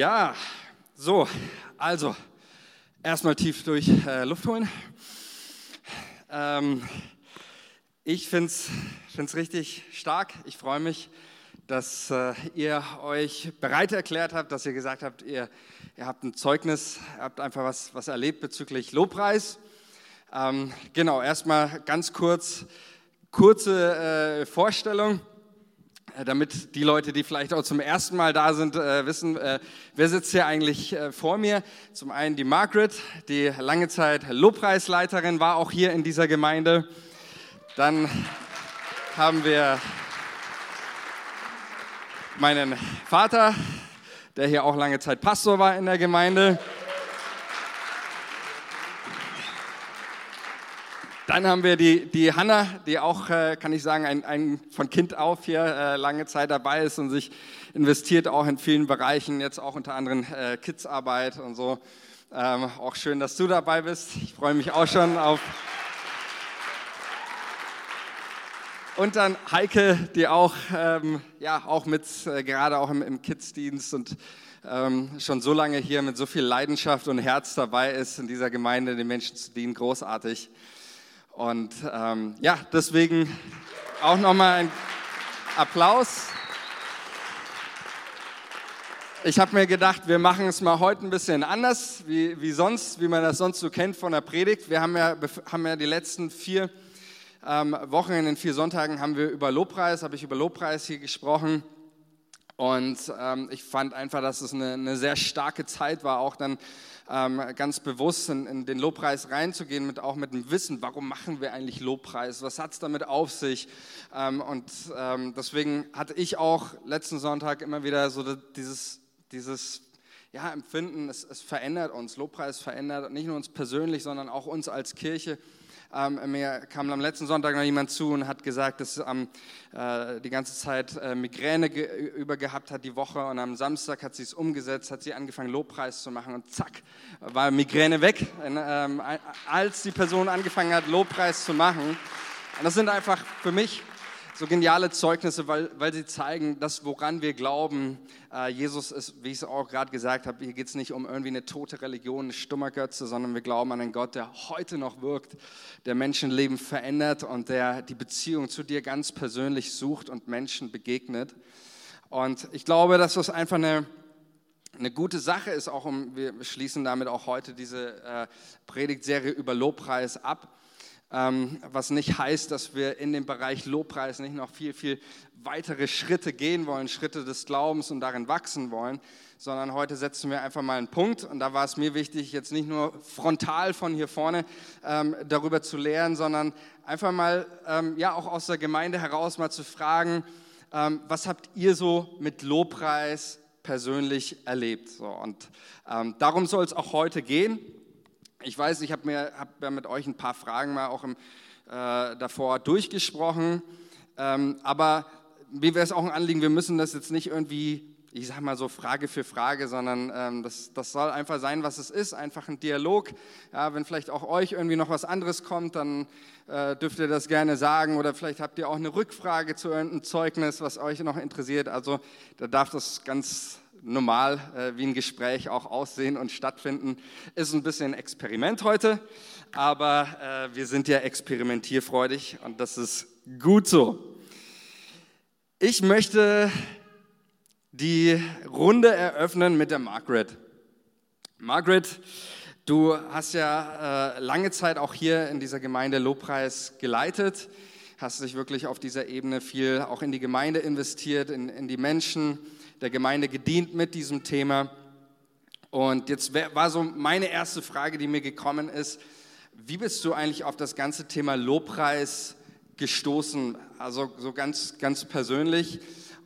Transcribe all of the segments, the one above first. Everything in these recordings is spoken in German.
Ja, so, also erstmal tief durch äh, Luft holen. Ähm, ich finde es richtig stark. Ich freue mich, dass äh, ihr euch bereit erklärt habt, dass ihr gesagt habt, ihr, ihr habt ein Zeugnis, ihr habt einfach was, was erlebt bezüglich Lobpreis. Ähm, genau, erstmal ganz kurz, kurze äh, Vorstellung. Äh, damit die Leute, die vielleicht auch zum ersten Mal da sind, äh, wissen, äh, wer sitzt hier eigentlich äh, vor mir. Zum einen die Margaret, die lange Zeit Lobpreisleiterin war, auch hier in dieser Gemeinde. Dann haben wir meinen Vater, der hier auch lange Zeit Pastor war in der Gemeinde. Dann haben wir die, die Hanna, die auch, äh, kann ich sagen, ein, ein, von Kind auf hier äh, lange Zeit dabei ist und sich investiert auch in vielen Bereichen, jetzt auch unter anderem äh, Kidsarbeit und so. Ähm, auch schön, dass du dabei bist. Ich freue mich auch schon auf. Und dann Heike, die auch, ähm, ja, auch mit, gerade auch im, im Kidsdienst und ähm, schon so lange hier mit so viel Leidenschaft und Herz dabei ist, in dieser Gemeinde den Menschen zu dienen. Großartig. Und ähm, ja, deswegen auch nochmal ein Applaus. Ich habe mir gedacht, wir machen es mal heute ein bisschen anders, wie, wie sonst, wie man das sonst so kennt von der Predigt. Wir haben ja, haben ja die letzten vier ähm, Wochen, in den vier Sonntagen haben wir über Lobpreis, habe ich über Lobpreis hier gesprochen. Und ähm, ich fand einfach, dass es eine, eine sehr starke Zeit war, auch dann ähm, ganz bewusst in, in, den Lobpreis reinzugehen, mit, auch mit dem Wissen, warum machen wir eigentlich Lobpreis, was hat es damit auf sich. Ähm, und ähm, deswegen hatte ich auch letzten Sonntag immer wieder so dieses, dieses ja, Empfinden, es, es verändert uns, Lobpreis verändert nicht nur uns persönlich, sondern auch uns als Kirche. Ähm, mir kam am letzten Sonntag noch jemand zu und hat gesagt, dass ähm, äh, die ganze Zeit äh, Migräne ge über hat die Woche und am Samstag hat sie es umgesetzt, hat sie angefangen Lobpreis zu machen und zack, war Migräne weg, und, ähm, als die Person angefangen hat Lobpreis zu machen. Und das sind einfach für mich so geniale Zeugnisse, weil, weil sie zeigen, dass woran wir glauben, äh, Jesus ist, wie ich es auch gerade gesagt habe, hier geht es nicht um irgendwie eine tote Religion, eine stummer Götze, sondern wir glauben an einen Gott, der heute noch wirkt, der Menschenleben verändert und der die Beziehung zu dir ganz persönlich sucht und Menschen begegnet. Und ich glaube, dass das einfach eine, eine gute Sache ist, auch um, wir schließen damit auch heute diese äh, Predigtserie über Lobpreis ab was nicht heißt, dass wir in dem Bereich Lobpreis nicht noch viel, viel weitere Schritte gehen wollen, Schritte des Glaubens und darin wachsen wollen, sondern heute setzen wir einfach mal einen Punkt. Und da war es mir wichtig, jetzt nicht nur frontal von hier vorne ähm, darüber zu lehren, sondern einfach mal, ähm, ja, auch aus der Gemeinde heraus mal zu fragen, ähm, was habt ihr so mit Lobpreis persönlich erlebt? So, und ähm, darum soll es auch heute gehen. Ich weiß, ich habe hab mit euch ein paar Fragen mal auch im, äh, davor durchgesprochen, ähm, aber mir wäre es auch ein Anliegen, wir müssen das jetzt nicht irgendwie, ich sage mal so Frage für Frage, sondern ähm, das, das soll einfach sein, was es ist, einfach ein Dialog. Ja, wenn vielleicht auch euch irgendwie noch was anderes kommt, dann äh, dürft ihr das gerne sagen oder vielleicht habt ihr auch eine Rückfrage zu irgendeinem Zeugnis, was euch noch interessiert. Also da darf das ganz normal äh, wie ein Gespräch auch aussehen und stattfinden. Ist ein bisschen Experiment heute, aber äh, wir sind ja experimentierfreudig und das ist gut so. Ich möchte die Runde eröffnen mit der Margaret. Margaret, du hast ja äh, lange Zeit auch hier in dieser Gemeinde Lobpreis geleitet, hast dich wirklich auf dieser Ebene viel auch in die Gemeinde investiert, in, in die Menschen der Gemeinde gedient mit diesem Thema. Und jetzt war so meine erste Frage, die mir gekommen ist, wie bist du eigentlich auf das ganze Thema Lobpreis gestoßen? Also so ganz, ganz persönlich.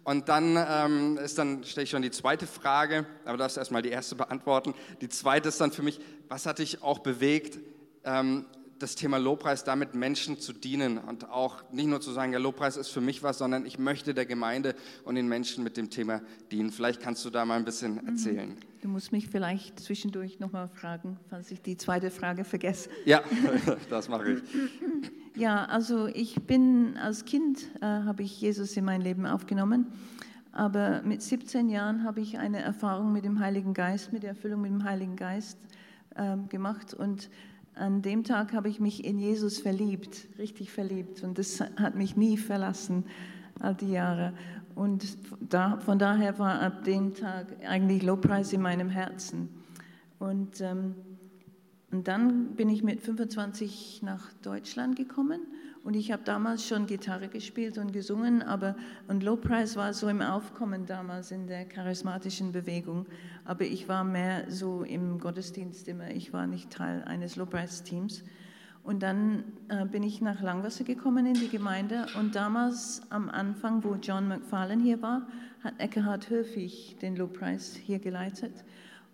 Und dann ähm, ist dann, stelle ich schon die zweite Frage, aber darfst erstmal die erste beantworten. Die zweite ist dann für mich, was hat dich auch bewegt, ähm, das Thema Lobpreis damit Menschen zu dienen und auch nicht nur zu sagen, ja, Lobpreis ist für mich was, sondern ich möchte der Gemeinde und den Menschen mit dem Thema dienen. Vielleicht kannst du da mal ein bisschen mhm. erzählen. Du musst mich vielleicht zwischendurch nochmal fragen, falls ich die zweite Frage vergesse. Ja, das mache ich. Ja, also ich bin als Kind, äh, habe ich Jesus in mein Leben aufgenommen. Aber mit 17 Jahren habe ich eine Erfahrung mit dem Heiligen Geist, mit der Erfüllung mit dem Heiligen Geist äh, gemacht. Und an dem Tag habe ich mich in Jesus verliebt, richtig verliebt. Und das hat mich nie verlassen, all die Jahre. Und da, von daher war ab dem Tag eigentlich Lobpreis in meinem Herzen. Und, ähm, und dann bin ich mit 25 nach Deutschland gekommen und ich habe damals schon Gitarre gespielt und gesungen, aber und Lobpreis war so im Aufkommen damals in der charismatischen Bewegung. Aber ich war mehr so im Gottesdienst immer. Ich war nicht Teil eines Lobpreisteams. Und dann äh, bin ich nach Langwasser gekommen in die Gemeinde und damals am Anfang, wo John McFarlane hier war, hat Eckhard Höfig den Lobpreis hier geleitet.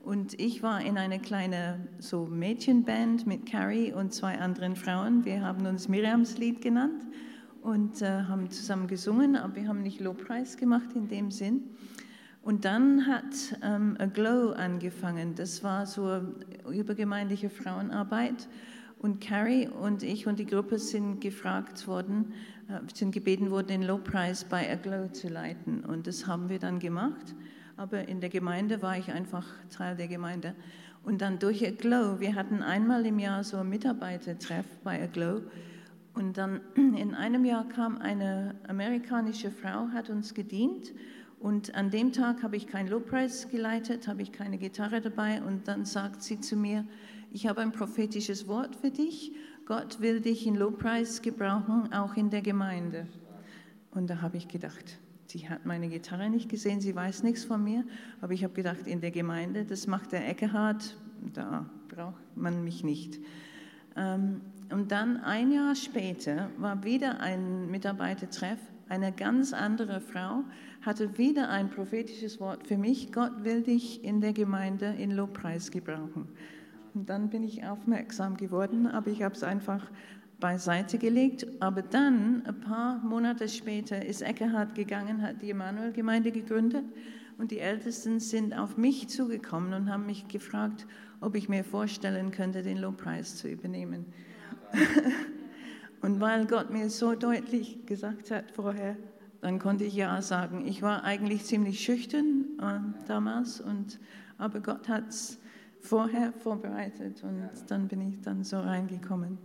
Und ich war in einer kleinen so Mädchenband mit Carrie und zwei anderen Frauen. Wir haben uns Miriams Lied genannt und äh, haben zusammen gesungen, aber wir haben nicht Lobpreis gemacht in dem Sinn. Und dann hat ähm, A Glow angefangen. Das war so übergemeindliche Frauenarbeit. Und Carrie und ich und die Gruppe sind gefragt worden, äh, sind gebeten worden, den Lobpreis bei A Glow zu leiten. Und das haben wir dann gemacht aber in der Gemeinde war ich einfach Teil der Gemeinde. Und dann durch Aglow, wir hatten einmal im Jahr so ein Mitarbeitertreff bei Aglow. Und dann in einem Jahr kam eine amerikanische Frau, hat uns gedient. Und an dem Tag habe ich keinen Lobpreis geleitet, habe ich keine Gitarre dabei. Und dann sagt sie zu mir, ich habe ein prophetisches Wort für dich. Gott will dich in Lobpreis gebrauchen, auch in der Gemeinde. Und da habe ich gedacht, Sie hat meine Gitarre nicht gesehen, sie weiß nichts von mir, aber ich habe gedacht, in der Gemeinde, das macht der Eckehard, da braucht man mich nicht. Ähm, und dann ein Jahr später war wieder ein Mitarbeitertreff, eine ganz andere Frau hatte wieder ein prophetisches Wort für mich, Gott will dich in der Gemeinde in Lobpreis gebrauchen. Und dann bin ich aufmerksam geworden, aber ich habe es einfach beiseite gelegt. Aber dann, ein paar Monate später, ist Eckhard gegangen, hat die Emanuel-Gemeinde gegründet und die Ältesten sind auf mich zugekommen und haben mich gefragt, ob ich mir vorstellen könnte, den Lobpreis zu übernehmen. und weil Gott mir so deutlich gesagt hat vorher, dann konnte ich ja sagen. Ich war eigentlich ziemlich schüchtern äh, damals, und, aber Gott hat es vorher vorbereitet und dann bin ich dann so reingekommen.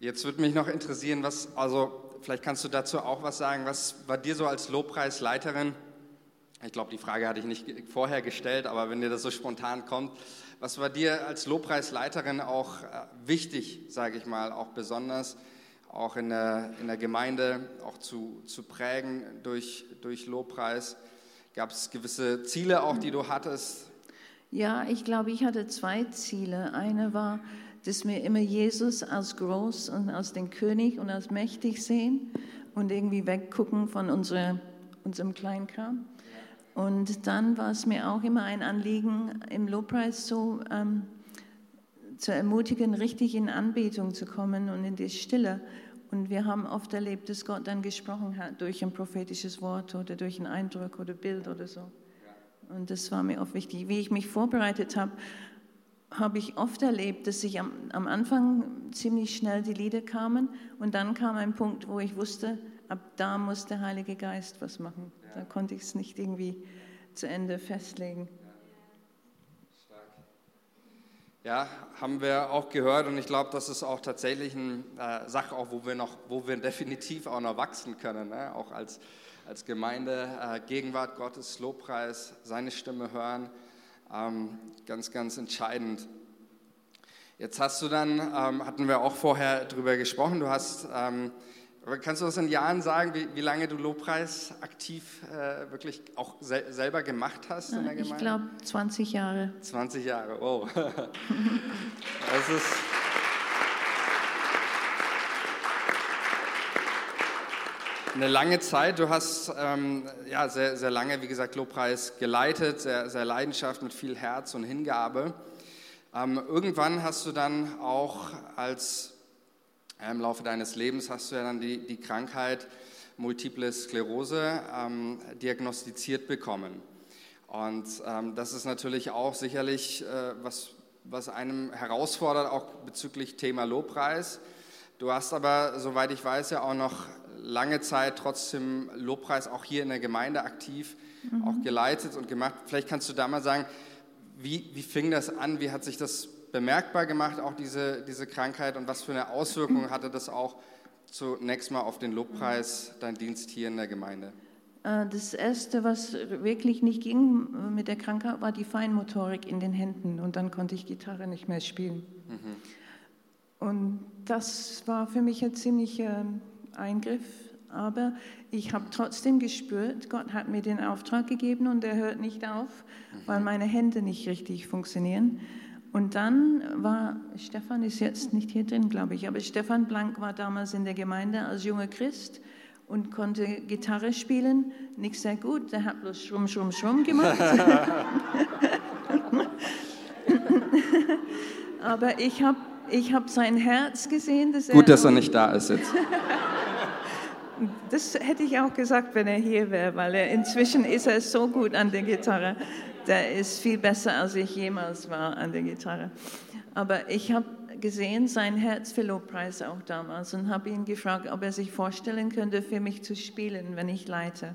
Jetzt würde mich noch interessieren, was, also vielleicht kannst du dazu auch was sagen. Was war dir so als Lobpreisleiterin? Ich glaube, die Frage hatte ich nicht vorher gestellt, aber wenn dir das so spontan kommt, was war dir als Lobpreisleiterin auch äh, wichtig, sage ich mal, auch besonders, auch in der, in der Gemeinde auch zu, zu prägen durch, durch Lobpreis? Gab es gewisse Ziele auch, die du hattest? Ja, ich glaube, ich hatte zwei Ziele. Eine war, dass wir immer Jesus als groß und als den König und als mächtig sehen und irgendwie weggucken von unsere, unserem Kleinkram. Und dann war es mir auch immer ein Anliegen, im Lobpreis so ähm, zu ermutigen, richtig in Anbetung zu kommen und in die Stille. Und wir haben oft erlebt, dass Gott dann gesprochen hat durch ein prophetisches Wort oder durch einen Eindruck oder Bild oder so. Und das war mir oft wichtig. Wie ich mich vorbereitet habe, habe ich oft erlebt, dass ich am, am, Anfang ziemlich schnell die Lieder kamen und dann kam ein Punkt, wo ich wusste, ab da muss der Heilige Geist was machen. Da konnte ich es nicht irgendwie zu Ende festlegen. Ja, haben wir auch gehört und ich glaube, das ist auch tatsächlich eine äh, Sache, auch wo wir noch, wo wir definitiv auch noch wachsen können, ne? auch als, als Gemeinde, äh, Gegenwart Gottes, Lobpreis, seine Stimme hören ähm, ganz, ganz entscheidend. Jetzt hast du dann, ähm, hatten wir auch vorher drüber gesprochen, du hast, ähm, kannst du das in Jahren sagen, wie, wie lange du Lobpreis aktiv äh, wirklich auch sel selber gemacht hast in der Gemeinde? Ich glaube 20 Jahre. 20 Jahre, oh. das ist... eine lange Zeit. Du hast ähm, ja, sehr, sehr lange, wie gesagt, Lobpreis geleitet, sehr, sehr Leidenschaft mit viel Herz und Hingabe. Ähm, irgendwann hast du dann auch als äh, im Laufe deines Lebens hast du ja dann die, die Krankheit Multiple Sklerose ähm, diagnostiziert bekommen. Und ähm, das ist natürlich auch sicherlich äh, was, was einem herausfordert, auch bezüglich Thema Lobpreis Du hast aber, soweit ich weiß, ja auch noch lange Zeit trotzdem Lobpreis auch hier in der Gemeinde aktiv mhm. auch geleitet und gemacht. Vielleicht kannst du da mal sagen, wie, wie fing das an? Wie hat sich das bemerkbar gemacht, auch diese, diese Krankheit? Und was für eine Auswirkung hatte das auch zunächst mal auf den Lobpreis, dein Dienst hier in der Gemeinde? Äh, das Erste, was wirklich nicht ging mit der Krankheit, war die Feinmotorik in den Händen. Und dann konnte ich Gitarre nicht mehr spielen. Mhm. Und das war für mich ein ziemlicher Eingriff. Aber ich habe trotzdem gespürt, Gott hat mir den Auftrag gegeben und er hört nicht auf, weil meine Hände nicht richtig funktionieren. Und dann war, Stefan ist jetzt nicht hier drin, glaube ich, aber Stefan Blank war damals in der Gemeinde als junger Christ und konnte Gitarre spielen. Nicht sehr gut, der hat bloß Schrumm, Schrumm, Schrumm gemacht. aber ich habe ich hab sein Herz gesehen. Dass gut, dass er nicht da ist jetzt. Das hätte ich auch gesagt, wenn er hier wäre, weil er inzwischen ist er so gut an der Gitarre. Der ist viel besser, als ich jemals war an der Gitarre. Aber ich habe gesehen sein Herz für Lobpreis auch damals und habe ihn gefragt, ob er sich vorstellen könnte, für mich zu spielen, wenn ich leite.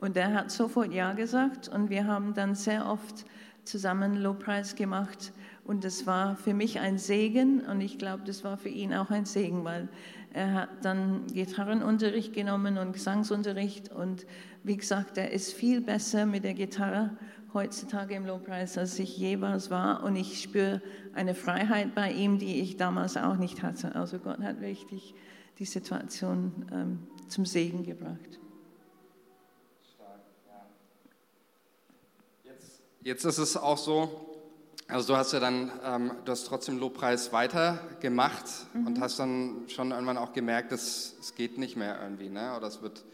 Und er hat sofort Ja gesagt und wir haben dann sehr oft zusammen Lobpreis gemacht. Und das war für mich ein Segen und ich glaube, das war für ihn auch ein Segen, weil er hat dann Gitarrenunterricht genommen und Gesangsunterricht und wie gesagt, er ist viel besser mit der Gitarre heutzutage im Lobpreis, als ich jeweils war und ich spüre eine Freiheit bei ihm, die ich damals auch nicht hatte. Also Gott hat wirklich die Situation ähm, zum Segen gebracht. Stark, ja. Jetzt, jetzt ist es auch so, also du hast ja dann, ähm, du hast trotzdem Lobpreis weitergemacht mhm. und hast dann schon irgendwann auch gemerkt, dass es geht nicht mehr irgendwie, ne? Oder es wird.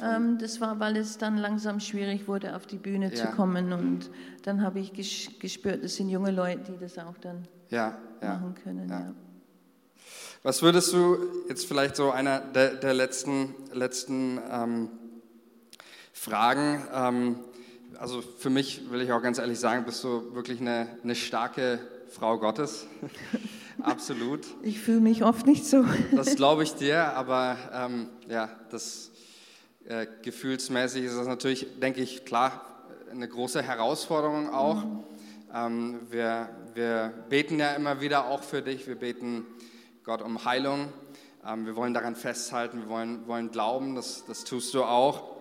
Ähm, das war, weil es dann langsam schwierig wurde, auf die Bühne ja. zu kommen und dann habe ich gespürt, es sind junge Leute, die das auch dann ja, ja, machen können. Ja. Was würdest du jetzt vielleicht so einer der, der letzten, letzten ähm, Fragen? Ähm, also für mich will ich auch ganz ehrlich sagen, bist du wirklich eine, eine starke Frau Gottes. Absolut. Ich fühle mich oft nicht so. das glaube ich dir, aber ähm, ja, das äh, gefühlsmäßig ist das natürlich, denke ich, klar, eine große Herausforderung auch. Mhm. Ähm, wir, wir beten ja immer wieder auch für dich. Wir beten Gott um Heilung. Ähm, wir wollen daran festhalten, wir wollen, wollen glauben, das, das tust du auch.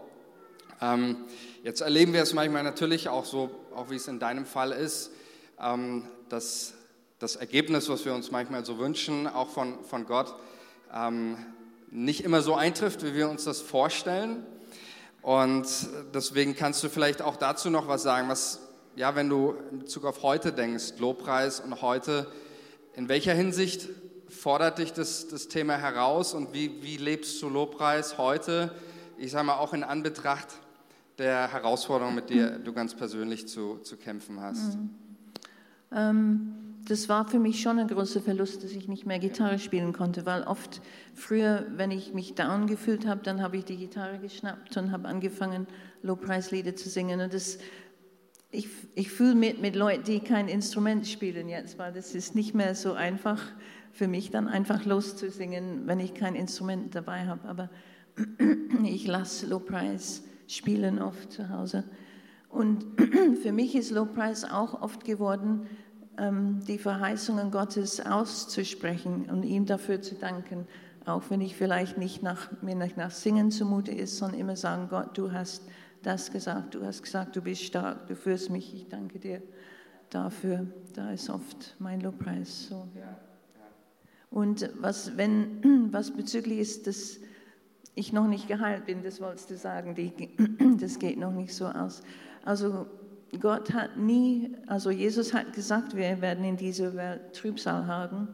Jetzt erleben wir es manchmal natürlich auch so, auch wie es in deinem Fall ist, ähm, dass das Ergebnis, was wir uns manchmal so wünschen, auch von, von Gott, ähm, nicht immer so eintrifft, wie wir uns das vorstellen. Und deswegen kannst du vielleicht auch dazu noch was sagen, was, ja, wenn du in Bezug auf heute denkst, Lobpreis und heute, in welcher Hinsicht fordert dich das, das Thema heraus und wie, wie lebst du Lobpreis heute? Ich sage mal auch in Anbetracht der Herausforderung, mit der du ganz persönlich zu, zu kämpfen hast? Mhm. Ähm, das war für mich schon ein großer Verlust, dass ich nicht mehr Gitarre spielen konnte, weil oft früher, wenn ich mich down gefühlt habe, dann habe ich die Gitarre geschnappt und habe angefangen, Lobpreislieder zu singen. Und das, ich, ich fühle mit, mit Leuten, die kein Instrument spielen jetzt, weil das ist nicht mehr so einfach für mich, dann einfach loszusingen, wenn ich kein Instrument dabei habe. Aber ich lasse Lobpreis spielen oft zu Hause. Und für mich ist Lobpreis auch oft geworden, ähm, die Verheißungen Gottes auszusprechen und ihm dafür zu danken, auch wenn ich vielleicht nicht nach, mir nicht nach Singen zumute ist, sondern immer sagen, Gott, du hast das gesagt, du hast gesagt, du bist stark, du führst mich, ich danke dir dafür. Da ist oft mein Lobpreis so. Und was, wenn, was bezüglich ist, dass ich noch nicht geheilt bin, das wolltest du sagen, die, das geht noch nicht so aus. Also Gott hat nie, also Jesus hat gesagt, wir werden in dieser Welt Trübsal haben.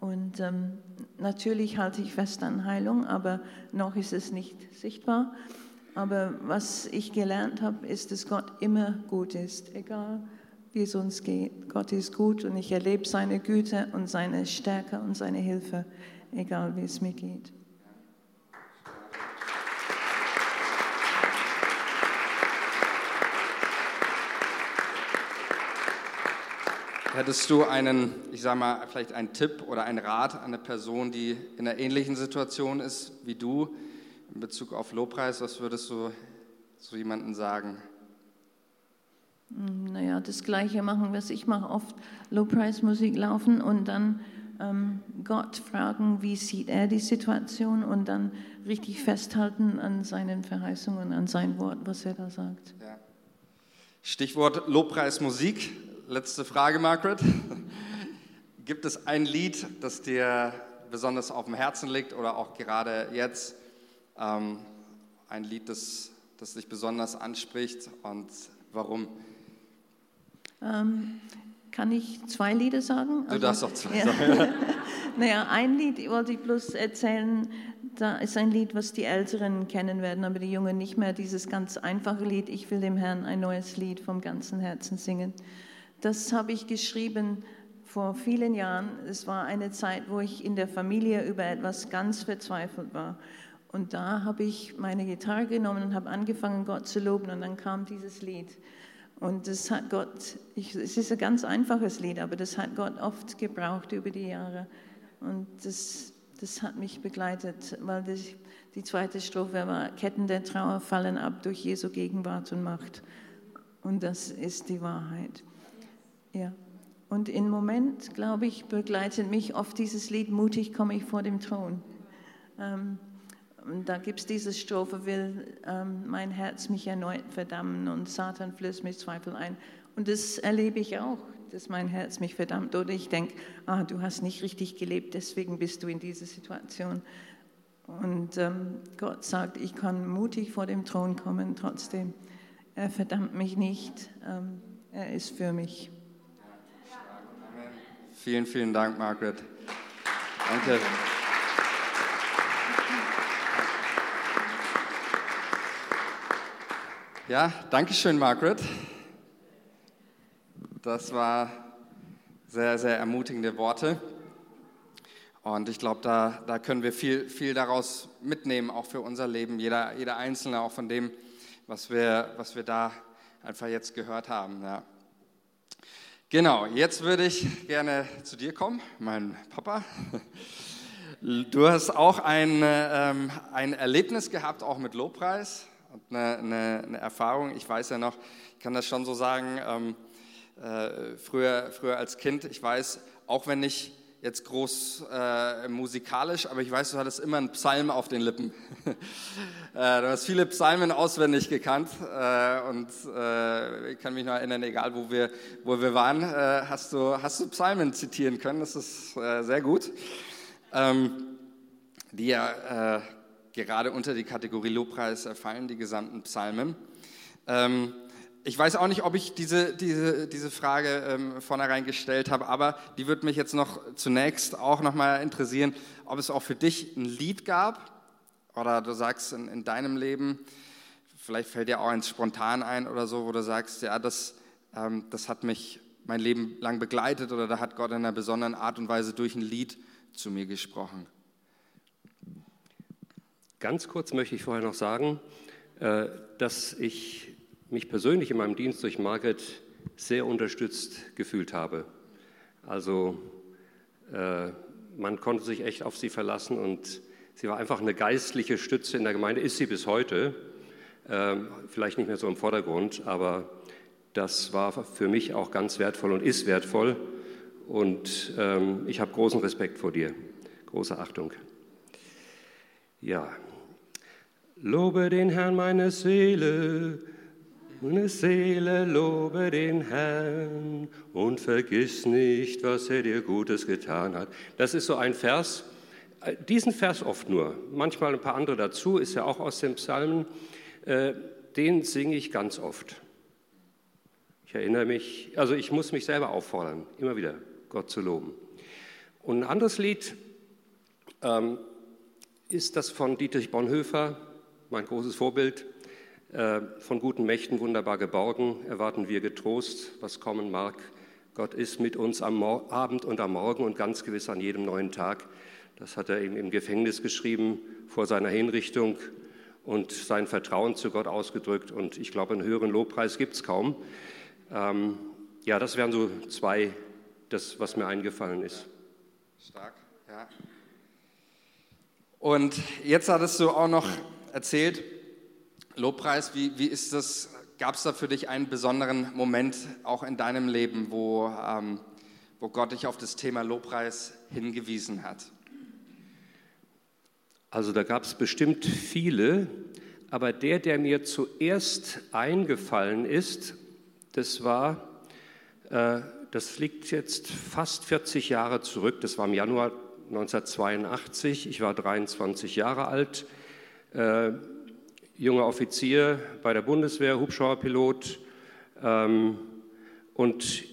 Und ähm, natürlich halte ich fest an Heilung, aber noch ist es nicht sichtbar. Aber was ich gelernt habe, ist, dass Gott immer gut ist, egal wie es uns geht. Gott ist gut und ich erlebe seine Güte und seine Stärke und seine Hilfe, egal wie es mir geht. Hättest du einen, ich sag mal, vielleicht einen Tipp oder einen Rat an eine Person, die in einer ähnlichen Situation ist wie du in Bezug auf Lobpreis? Was würdest du so jemandem sagen? Hm, naja, das Gleiche machen, was ich mache, oft Lobpreismusik laufen und dann ähm, Gott fragen, wie sieht er die Situation und dann richtig festhalten an seinen Verheißungen, an sein Wort, was er da sagt. Ja. Stichwort Lobpreismusik. Letzte Frage, Margaret. Gibt es ein Lied, das dir besonders auf dem Herzen liegt oder auch gerade jetzt ähm, ein Lied, das, das dich besonders anspricht und warum? Ähm, kann ich zwei Lieder sagen? Du also, darfst auch zwei ja. sagen. naja, ein Lied wollte ich bloß erzählen, da ist ein Lied, was die Älteren kennen werden, aber die Jungen nicht mehr. Dieses ganz einfache Lied, ich will dem Herrn ein neues Lied vom ganzen Herzen singen. Das habe ich geschrieben vor vielen Jahren. Es war eine Zeit, wo ich in der Familie über etwas ganz verzweifelt war. Und da habe ich meine Gitarre genommen und habe angefangen, Gott zu loben. Und dann kam dieses Lied. Und das hat Gott, ich, es ist ein ganz einfaches Lied, aber das hat Gott oft gebraucht über die Jahre. Und das das hat mich begleitet, weil die, die zweite Strophe war, Ketten der Trauer fallen ab durch Jesu Gegenwart und Macht. Und das ist die Wahrheit. Ja. Und im Moment, glaube ich, begleitet mich oft dieses Lied, mutig komme ich vor dem Thron. Ähm, und da gibt es diese Strophe, will ähm, mein Herz mich erneut verdammen und Satan flößt mich Zweifel ein. Und das erlebe ich auch dass mein Herz mich verdammt. Oder ich denke, ah, du hast nicht richtig gelebt, deswegen bist du in dieser Situation. Und ähm, Gott sagt, ich kann mutig vor dem Thron kommen, trotzdem. Er verdammt mich nicht, ähm, er ist für mich. Vielen, vielen Dank, Margaret. Danke. Ja, danke schön, Margaret. Das war sehr, sehr ermutigende Worte. Und ich glaube, da, da können wir viel, viel daraus mitnehmen, auch für unser Leben, jeder, jeder Einzelne, auch von dem, was wir, was wir da einfach jetzt gehört haben. Ja. Genau, jetzt würde ich gerne zu dir kommen, mein Papa. Du hast auch ein, ähm, ein Erlebnis gehabt, auch mit Lobpreis und eine, eine, eine Erfahrung. Ich weiß ja noch, ich kann das schon so sagen, ähm, äh, früher, früher als Kind. Ich weiß, auch wenn nicht jetzt groß äh, musikalisch, aber ich weiß, du hattest immer einen Psalm auf den Lippen. äh, du hast viele Psalmen auswendig gekannt äh, und äh, ich kann mich noch erinnern, egal wo wir, wo wir waren, äh, hast, du, hast du Psalmen zitieren können. Das ist äh, sehr gut. Ähm, die ja gerade unter die Kategorie Lobpreis fallen, die gesamten Psalmen. Ähm, ich weiß auch nicht, ob ich diese, diese, diese Frage ähm, vornherein gestellt habe, aber die würde mich jetzt noch zunächst auch nochmal interessieren, ob es auch für dich ein Lied gab oder du sagst in, in deinem Leben, vielleicht fällt dir auch eins spontan ein oder so, wo du sagst, ja, das, ähm, das hat mich mein Leben lang begleitet oder da hat Gott in einer besonderen Art und Weise durch ein Lied zu mir gesprochen. Ganz kurz möchte ich vorher noch sagen, äh, dass ich mich persönlich in meinem Dienst durch Margaret sehr unterstützt gefühlt habe. Also äh, man konnte sich echt auf sie verlassen und sie war einfach eine geistliche Stütze in der Gemeinde, ist sie bis heute. Äh, vielleicht nicht mehr so im Vordergrund, aber das war für mich auch ganz wertvoll und ist wertvoll. Und ähm, ich habe großen Respekt vor dir, große Achtung. Ja, lobe den Herrn meine Seele meine Seele lobe den Herrn und vergiss nicht, was er dir Gutes getan hat. Das ist so ein Vers, äh, diesen Vers oft nur, manchmal ein paar andere dazu, ist ja auch aus dem Psalmen, äh, den singe ich ganz oft. Ich erinnere mich, also ich muss mich selber auffordern, immer wieder Gott zu loben. Und ein anderes Lied ähm, ist das von Dietrich Bonhoeffer, mein großes Vorbild. Äh, von guten Mächten wunderbar geborgen, erwarten wir getrost, was kommen mag. Gott ist mit uns am Abend und am Morgen und ganz gewiss an jedem neuen Tag. Das hat er eben im Gefängnis geschrieben vor seiner Hinrichtung und sein Vertrauen zu Gott ausgedrückt. Und ich glaube, einen höheren Lobpreis gibt es kaum. Ähm, ja, das wären so zwei das, was mir eingefallen ist. Stark, ja. Und jetzt hattest du auch noch erzählt, Lobpreis, wie, wie ist das? Gab es da für dich einen besonderen Moment auch in deinem Leben, wo, ähm, wo Gott dich auf das Thema Lobpreis hingewiesen hat? Also da gab es bestimmt viele, aber der, der mir zuerst eingefallen ist, das war, äh, das liegt jetzt fast 40 Jahre zurück, das war im Januar 1982, ich war 23 Jahre alt, äh, junger Offizier bei der Bundeswehr, Hubschrauberpilot ähm, und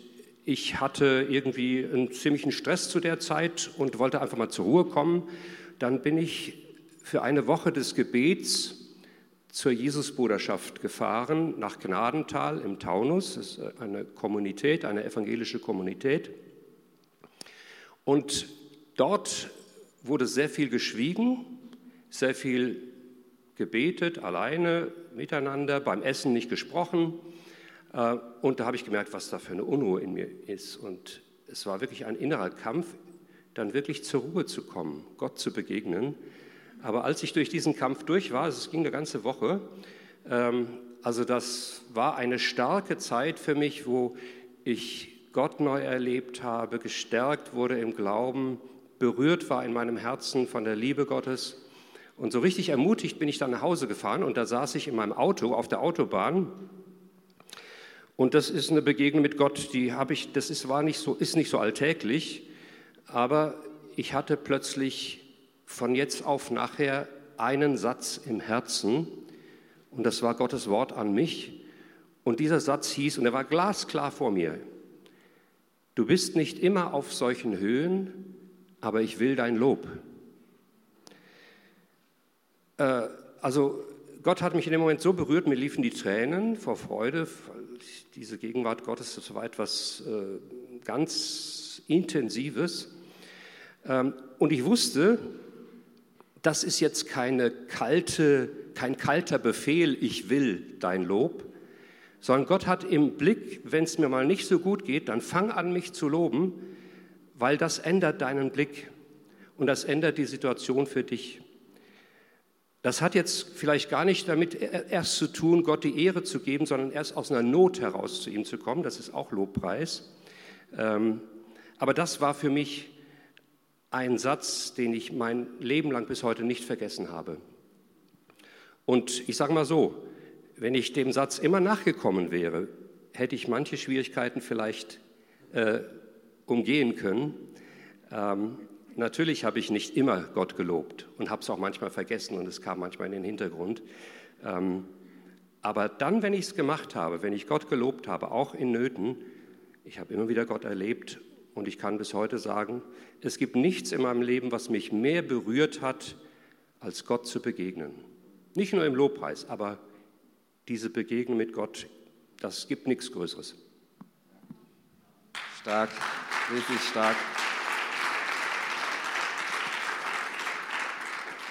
ich hatte irgendwie einen ziemlichen Stress zu der Zeit und wollte einfach mal zur Ruhe kommen. Dann bin ich für eine Woche des Gebets zur Jesusbruderschaft gefahren, nach Gnadental im Taunus. Das ist eine Kommunität, eine evangelische Kommunität. Und dort wurde sehr viel geschwiegen, sehr viel gebetet, alleine, miteinander, beim Essen nicht gesprochen. Äh, und da habe ich gemerkt, was da für eine Unruhe in mir ist. Und es war wirklich ein innerer Kampf, dann wirklich zur Ruhe zu kommen, Gott zu begegnen. Aber als ich durch diesen Kampf durch war, es ging eine ganze Woche, ähm, also das war eine starke Zeit für mich, wo ich Gott neu erlebt habe, gestärkt wurde im Glauben, berührt war in meinem Herzen von der Liebe Gottes. Und so richtig ermutigt bin ich dann nach Hause gefahren und da saß ich in meinem Auto auf der Autobahn. Und das ist eine Begegnung mit Gott, die habe ich, das ist, war nicht so, ist nicht so alltäglich, aber ich hatte plötzlich von jetzt auf nachher einen Satz im Herzen und das war Gottes Wort an mich. Und dieser Satz hieß, und er war glasklar vor mir, du bist nicht immer auf solchen Höhen, aber ich will dein Lob. Äh, also Gott hat mich in dem Moment so berührt, mir liefen die Tränen vor Freude. Diese Gegenwart Gottes ist so etwas äh, ganz Intensives. Ähm, und ich wusste, das ist jetzt keine kalte, kein kalter Befehl, ich will dein Lob, sondern Gott hat im Blick, wenn es mir mal nicht so gut geht, dann fang an, mich zu loben, weil das ändert deinen Blick und das ändert die Situation für dich. Das hat jetzt vielleicht gar nicht damit erst zu tun, Gott die Ehre zu geben, sondern erst aus einer Not heraus zu ihm zu kommen. Das ist auch Lobpreis. Ähm, aber das war für mich ein Satz, den ich mein Leben lang bis heute nicht vergessen habe. Und ich sage mal so, wenn ich dem Satz immer nachgekommen wäre, hätte ich manche Schwierigkeiten vielleicht äh, umgehen können. Ähm, natürlich habe ich nicht immer Gott gelobt und habe es auch manchmal vergessen und es kam manchmal in den Hintergrund. Ähm, aber dann, wenn ich es gemacht habe, wenn ich Gott gelobt habe, auch in Nöten, ich habe immer wieder Gott erlebt und ich kann bis heute sagen, es gibt nichts in meinem Leben, was mich mehr berührt hat, als Gott zu begegnen. Nicht nur im Lobpreis, aber diese Begegnung mit Gott, das gibt nichts Größeres. Stark, richtig stark.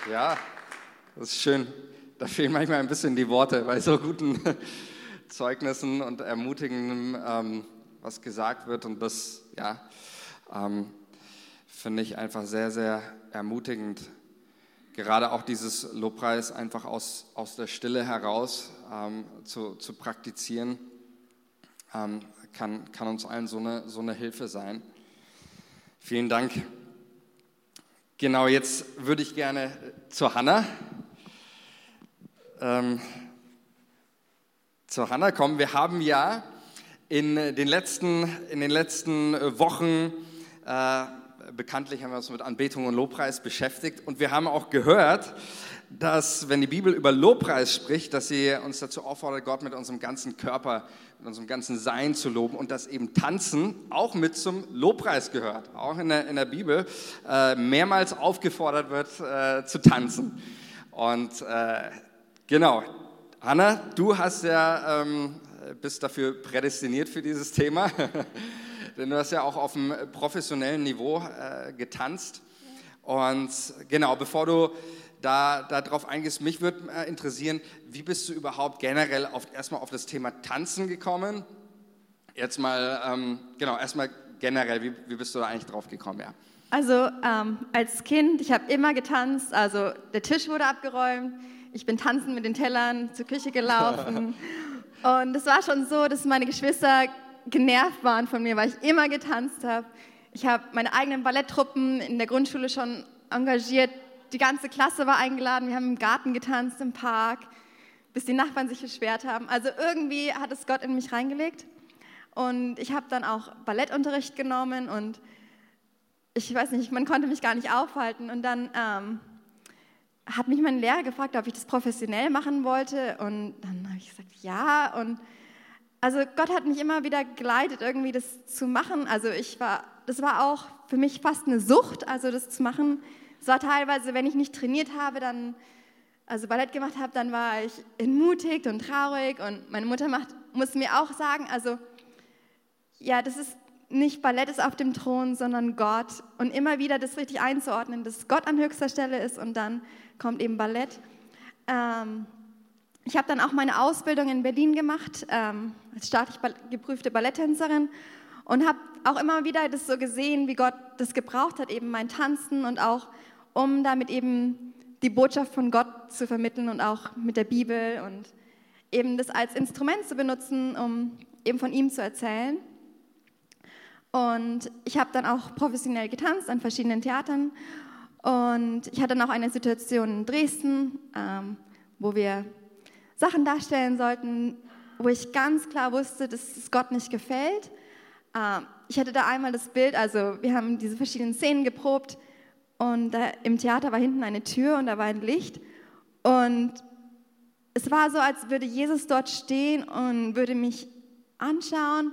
Ja, das ist schön. Da fehlen manchmal ein bisschen die Worte bei so guten Zeugnissen und ermutigendem, ähm, was gesagt wird. Und das, ja, ähm, finde ich einfach sehr, sehr ermutigend. Gerade auch dieses Lobpreis einfach aus, aus der Stille heraus ähm, zu, zu praktizieren, ähm, kann, kann uns allen so eine, so eine Hilfe sein. Vielen Dank. Genau, jetzt würde ich gerne zur Hanna. Ähm, zur Hanna kommen. Wir haben ja in den letzten, in den letzten Wochen äh, bekanntlich haben wir uns mit Anbetung und Lobpreis beschäftigt und wir haben auch gehört, dass wenn die Bibel über Lobpreis spricht, dass sie uns dazu auffordert, Gott mit unserem ganzen Körper, mit unserem ganzen Sein zu loben und dass eben Tanzen auch mit zum Lobpreis gehört. Auch in der, in der Bibel äh, mehrmals aufgefordert wird äh, zu tanzen. Und äh, genau, Hanna, du hast ja, ähm, bist dafür prädestiniert für dieses Thema. denn du hast ja auch auf einem professionellen Niveau äh, getanzt. Und genau, bevor du da darauf eingehst, mich würde äh, interessieren, wie bist du überhaupt generell auf, erstmal auf das Thema Tanzen gekommen? Jetzt mal, ähm, genau, erstmal generell, wie, wie bist du da eigentlich drauf gekommen? Ja. Also ähm, als Kind, ich habe immer getanzt, also der Tisch wurde abgeräumt, ich bin tanzend mit den Tellern zur Küche gelaufen und es war schon so, dass meine Geschwister genervt waren von mir, weil ich immer getanzt habe. Ich habe meine eigenen Balletttruppen in der Grundschule schon engagiert, die ganze Klasse war eingeladen, wir haben im Garten getanzt, im Park, bis die Nachbarn sich beschwert haben. Also irgendwie hat es Gott in mich reingelegt und ich habe dann auch Ballettunterricht genommen und ich weiß nicht, man konnte mich gar nicht aufhalten. Und dann ähm, hat mich mein Lehrer gefragt, ob ich das professionell machen wollte. Und dann habe ich gesagt, ja. Und also Gott hat mich immer wieder geleitet, irgendwie das zu machen. Also ich war, das war auch für mich fast eine Sucht, also das zu machen. Es war teilweise, wenn ich nicht trainiert habe, dann, also Ballett gemacht habe, dann war ich entmutigt und traurig. Und meine Mutter macht, muss mir auch sagen, also ja, das ist nicht Ballett ist auf dem Thron, sondern Gott. Und immer wieder das richtig einzuordnen, dass Gott an höchster Stelle ist und dann kommt eben Ballett. Ähm, ich habe dann auch meine Ausbildung in Berlin gemacht ähm, als staatlich geprüfte Balletttänzerin und habe auch immer wieder das so gesehen, wie Gott das gebraucht hat, eben mein Tanzen und auch um damit eben die Botschaft von Gott zu vermitteln und auch mit der Bibel und eben das als Instrument zu benutzen, um eben von ihm zu erzählen. Und ich habe dann auch professionell getanzt an verschiedenen Theatern. Und ich hatte noch eine Situation in Dresden, ähm, wo wir Sachen darstellen sollten, wo ich ganz klar wusste, dass es Gott nicht gefällt. Ähm, ich hatte da einmal das Bild, also wir haben diese verschiedenen Szenen geprobt und da, im Theater war hinten eine Tür und da war ein Licht. Und es war so, als würde Jesus dort stehen und würde mich anschauen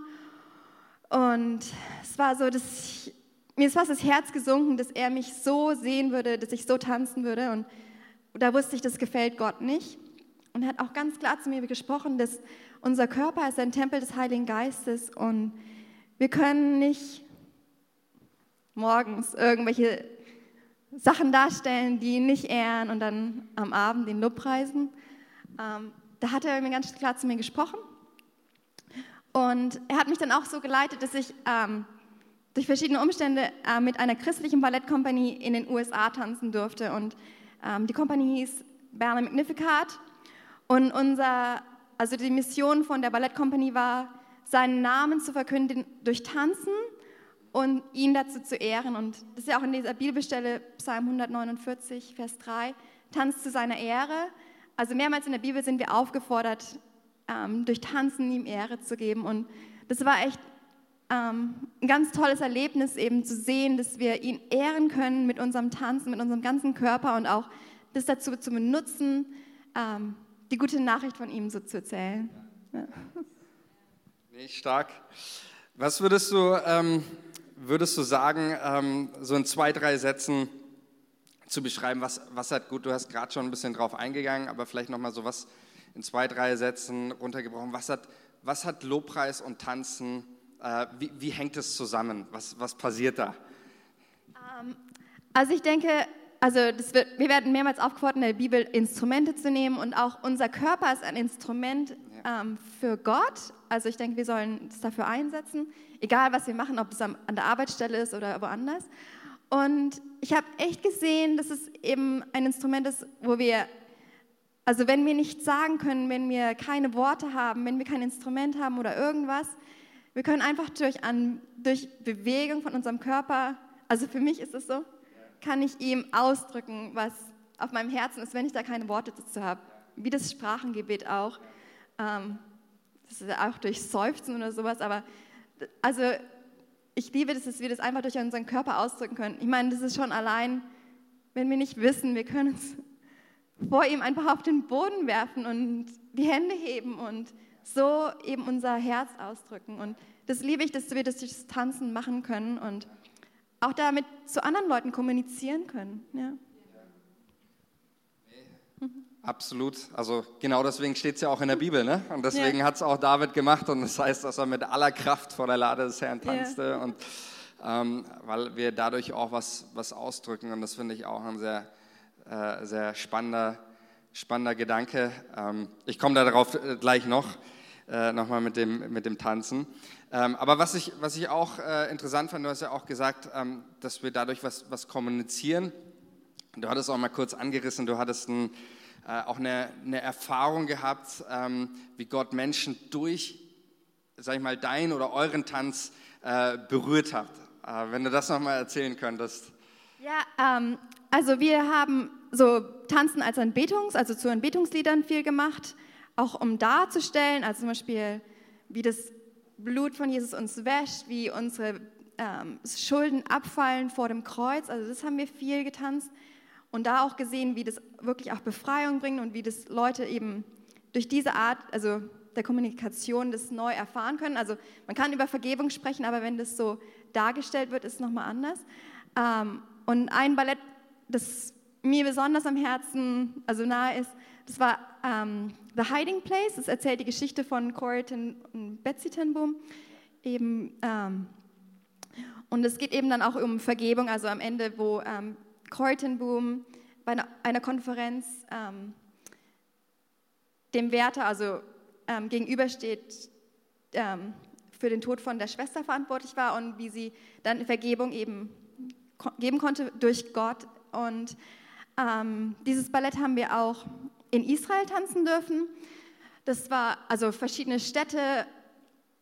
und es war so, dass ich, mir ist fast das Herz gesunken, dass er mich so sehen würde, dass ich so tanzen würde. Und da wusste ich, das gefällt Gott nicht. Und er hat auch ganz klar zu mir gesprochen, dass unser Körper ist ein Tempel des Heiligen Geistes und wir können nicht morgens irgendwelche Sachen darstellen, die ihn nicht ehren und dann am Abend den Lobpreisen. Ähm, da hat er mir ganz klar zu mir gesprochen und er hat mich dann auch so geleitet, dass ich ähm, durch verschiedene Umstände äh, mit einer christlichen Ballettkompanie in den USA tanzen durfte. Und ähm, die Kompanie hieß Berlin Magnificat. Und unser, also die Mission von der Ballettkompanie war, seinen Namen zu verkünden durch Tanzen und ihn dazu zu ehren. Und das ist ja auch in dieser Bibelstelle, Psalm 149, Vers 3, tanzt zu seiner Ehre. Also mehrmals in der Bibel sind wir aufgefordert, ähm, durch Tanzen ihm Ehre zu geben. Und das war echt ähm, ein ganz tolles Erlebnis, eben zu sehen, dass wir ihn ehren können mit unserem Tanzen, mit unserem ganzen Körper und auch das dazu zu benutzen, ähm, die gute Nachricht von ihm so zu erzählen. Ja. Nee, stark. Was würdest du, ähm, würdest du sagen, ähm, so in zwei, drei Sätzen zu beschreiben, was, was hat gut, du hast gerade schon ein bisschen drauf eingegangen, aber vielleicht nochmal so, was, in zwei, drei Sätzen runtergebrochen. Was hat, was hat Lobpreis und Tanzen, äh, wie, wie, hängt es zusammen? Was, was passiert da? Ähm, also ich denke, also wird, wir werden mehrmals aufgefordert, in der Bibel Instrumente zu nehmen und auch unser Körper ist ein Instrument. Ähm, für Gott. Also ich denke, wir sollen es dafür einsetzen, egal was wir machen, ob es an der Arbeitsstelle ist oder woanders. Und ich habe echt gesehen, dass es eben ein Instrument ist, wo wir also wenn wir nichts sagen können, wenn wir keine Worte haben, wenn wir kein Instrument haben oder irgendwas, wir können einfach durch, an, durch Bewegung von unserem Körper, also für mich ist es so, kann ich ihm ausdrücken, was auf meinem Herzen ist, wenn ich da keine Worte dazu habe. Wie das Sprachengebet auch. Ähm, das ist auch durch Seufzen oder sowas, aber also ich liebe das, dass wir das einfach durch unseren Körper ausdrücken können. Ich meine, das ist schon allein, wenn wir nicht wissen, wir können uns vor ihm einfach auf den Boden werfen und die Hände heben und so eben unser Herz ausdrücken. Und das liebe ich, dass wir das durch das Tanzen machen können und auch damit zu anderen Leuten kommunizieren können. Ja. Absolut. Also genau deswegen steht es ja auch in der Bibel. Ne? Und deswegen ja. hat es auch David gemacht. Und das heißt, dass er mit aller Kraft vor der Lade des Herrn tanzte. Ja. Und ähm, weil wir dadurch auch was, was ausdrücken. Und das finde ich auch ein sehr äh, sehr spannender, spannender Gedanke. Ähm, ich komme darauf äh, gleich noch. äh, nochmal mit dem, mit dem Tanzen. Ähm, aber was ich, was ich auch äh, interessant fand, du hast ja auch gesagt, ähm, dass wir dadurch was, was kommunizieren. Du hattest auch mal kurz angerissen, du hattest ein, auch eine, eine, Erfahrung gehabt, ähm, wie Gott Menschen durch, sag ich mal, deinen oder euren Tanz äh, berührt hat. Äh, wenn du das nochmal erzählen könntest. Ja, ähm, also wir haben so Tanzen als Anbetungs-, also zu Anbetungsliedern viel gemacht, auch um darzustellen, also zum Beispiel, wie das Blut von Jesus uns wäscht, wie unsere ähm, Schulden abfallen vor dem Kreuz. Also das haben wir viel getanzt und da auch gesehen, wie das wirklich auch Befreiung bringt und wie das Leute eben durch diese Art, also der Kommunikation, das neu erfahren können. Also man kann über Vergebung sprechen, aber wenn das so dargestellt wird, ist es nochmal anders. Ähm, und ein Ballett, das mir besonders am Herzen, also nahe ist, das war ähm, The Hiding Place. Das erzählt die Geschichte von Corey und Betsy Ten Boom. Eben, ähm, und es geht eben dann auch um Vergebung, also am Ende, wo ähm, Corey Ten Boom bei einer, einer Konferenz ähm, dem Wärter, also ähm, gegenübersteht, ähm, für den Tod von der Schwester verantwortlich war und wie sie dann Vergebung eben geben konnte durch Gott. Und ähm, dieses Ballett haben wir auch in Israel tanzen dürfen. Das war also verschiedene Städte.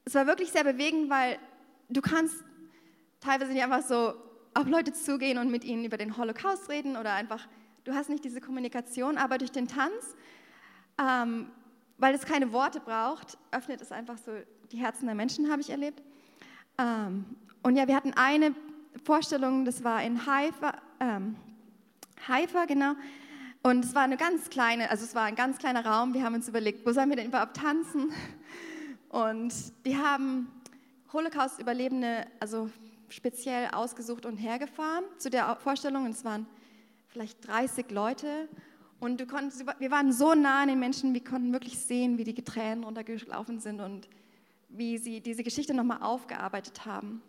Es war wirklich sehr bewegend, weil du kannst teilweise nicht einfach so auf Leute zugehen und mit ihnen über den Holocaust reden oder einfach, du hast nicht diese Kommunikation, aber durch den Tanz, ähm, weil es keine Worte braucht, öffnet es einfach so die Herzen der Menschen, habe ich erlebt. Ähm, und ja, wir hatten eine Vorstellung, das war in Haifa, ähm, Haifa, genau. Und es war eine ganz kleine, also es war ein ganz kleiner Raum. Wir haben uns überlegt, wo sollen wir denn überhaupt tanzen? Und wir haben Holocaust-Überlebende, also speziell ausgesucht und hergefahren zu der Vorstellung. Und es waren vielleicht 30 Leute. Und du konntest, wir waren so nah an den Menschen, wir konnten wirklich sehen, wie die Tränen runtergelaufen sind und wie sie diese Geschichte nochmal aufgearbeitet haben.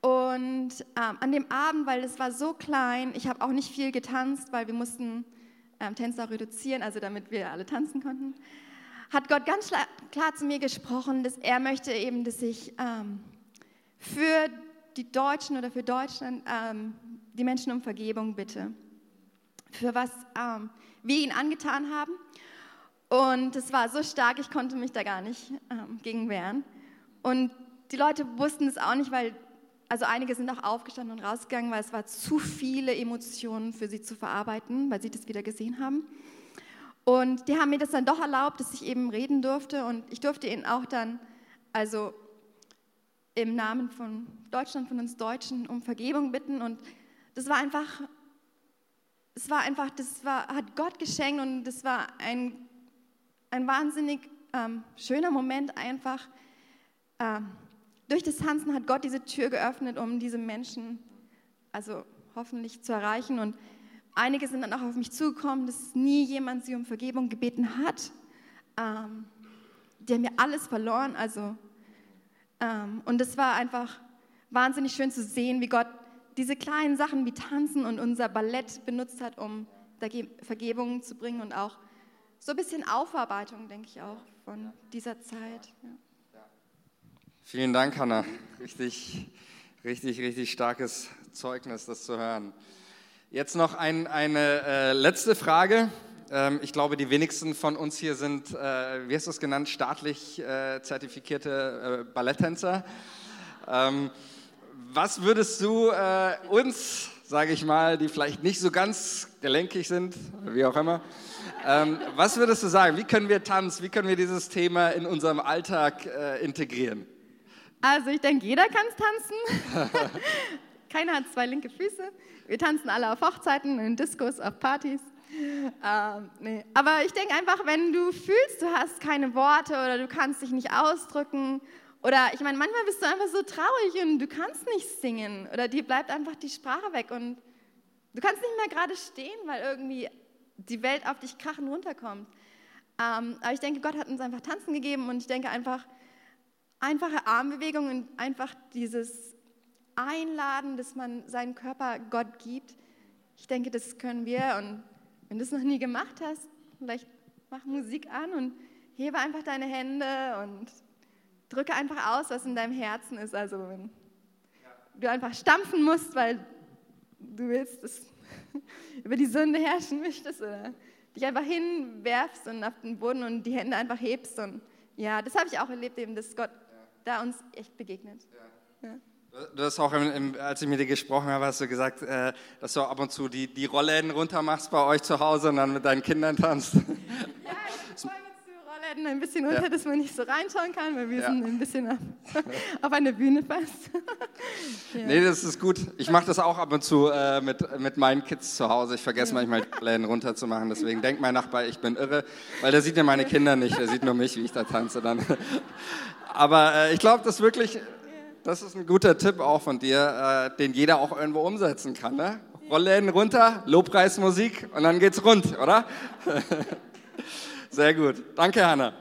Und ähm, an dem Abend, weil es war so klein, ich habe auch nicht viel getanzt, weil wir mussten ähm, Tänzer reduzieren, also damit wir alle tanzen konnten, hat Gott ganz klar zu mir gesprochen, dass er möchte eben, dass ich ähm, für die Deutschen oder für Deutschland ähm, die Menschen um Vergebung bitte, für was ähm, wir ihnen angetan haben. Und es war so stark, ich konnte mich da gar nicht ähm, gegen wehren. Und die Leute wussten es auch nicht, weil also einige sind auch aufgestanden und rausgegangen, weil es war zu viele Emotionen für sie zu verarbeiten, weil sie das wieder gesehen haben. Und die haben mir das dann doch erlaubt, dass ich eben reden durfte und ich durfte ihnen auch dann, also im Namen von Deutschland, von uns Deutschen, um Vergebung bitten und das war einfach, es war einfach, das war, hat Gott geschenkt und das war ein, ein wahnsinnig ähm, schöner Moment einfach. Ähm, durch das Tanzen hat Gott diese Tür geöffnet, um diese Menschen, also hoffentlich zu erreichen. Und einige sind dann auch auf mich zugekommen, dass nie jemand sie um Vergebung gebeten hat. Ähm, die haben mir alles verloren. Also, und es war einfach wahnsinnig schön zu sehen, wie Gott diese kleinen Sachen wie Tanzen und unser Ballett benutzt hat, um Vergebung zu bringen und auch so ein bisschen Aufarbeitung, denke ich auch, von dieser Zeit. Ja. Vielen Dank, Hanna. Richtig, richtig, richtig starkes Zeugnis, das zu hören. Jetzt noch ein, eine äh, letzte Frage. Ähm, ich glaube, die wenigsten von uns hier sind, äh, wie hast du es genannt, staatlich äh, zertifizierte äh, Balletttänzer. Ähm, was würdest du uns, sage ich mal, die vielleicht nicht so ganz gelenkig sind, wie auch immer, ähm, was würdest du sagen? Wie können wir Tanz, wie können wir dieses Thema in unserem Alltag integrieren? Also ich denke, jeder kann tanzen. Keiner hat zwei linke Füße. Wir tanzen alle auf Hochzeiten, in Diskos, auf Partys. Ähm, nee. Aber ich denke einfach, wenn du fühlst, du hast keine Worte oder du kannst dich nicht ausdrücken oder ich meine, manchmal bist du einfach so traurig und du kannst nicht singen oder dir bleibt einfach die Sprache weg und du kannst nicht mehr gerade stehen, weil irgendwie die Welt auf dich krachen runterkommt. Ähm, aber ich denke, Gott hat uns einfach Tanzen gegeben und ich denke einfach, einfache Armbewegungen und einfach dieses Einladen, dass man seinen Körper Gott gibt. Ich denke, das können wir und wenn du es noch nie gemacht hast, vielleicht mach Musik an und hebe einfach deine Hände und drücke einfach aus, was in deinem Herzen ist. Also wenn du einfach stampfen musst, weil du willst, dass über die Sünde herrschen möchtest oder dich einfach hinwerfst und auf den Boden und die Hände einfach hebst. Und ja, das habe ich auch erlebt, eben, dass Gott da uns echt begegnet. Ja. Du hast auch, im, im, als ich mit dir gesprochen habe, hast du gesagt, äh, dass du ab und zu die, die Rollläden runter machst bei euch zu Hause und dann mit deinen Kindern tanzt. Ja, ich freue mich zu Rollläden ein bisschen runter, ja. dass man nicht so reinschauen kann, weil wir ja. sind ein bisschen auf, auf einer Bühne fast. ja. Nee, das ist gut. Ich mache das auch ab und zu äh, mit, mit meinen Kids zu Hause. Ich vergesse manchmal, die Rollläden runterzumachen. Deswegen denkt mein Nachbar, ich bin irre, weil der sieht ja meine Kinder nicht. Der sieht nur mich, wie ich da tanze dann. Aber äh, ich glaube, das wirklich das ist ein guter Tipp auch von dir, äh, den jeder auch irgendwo umsetzen kann. Ne? Rollläden runter, Lobpreismusik und dann geht's rund, oder? Sehr gut. Danke, Hanna.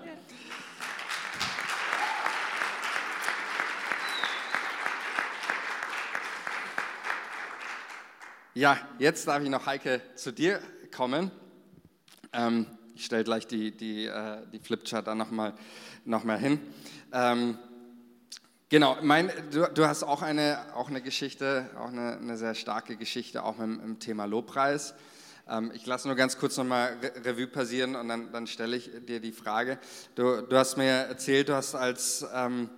Ja, jetzt darf ich noch, Heike, zu dir kommen. Ähm, ich stelle gleich die, die, äh, die Flipchart dann nochmal noch mal hin. Ähm, Genau, mein, du, du, hast auch eine, auch eine Geschichte, auch eine, eine sehr starke Geschichte, auch mit dem Thema Lobpreis. Ähm, ich lasse nur ganz kurz nochmal Revue passieren und dann, dann stelle ich dir die Frage. Du, du, hast mir erzählt, du hast als ähm,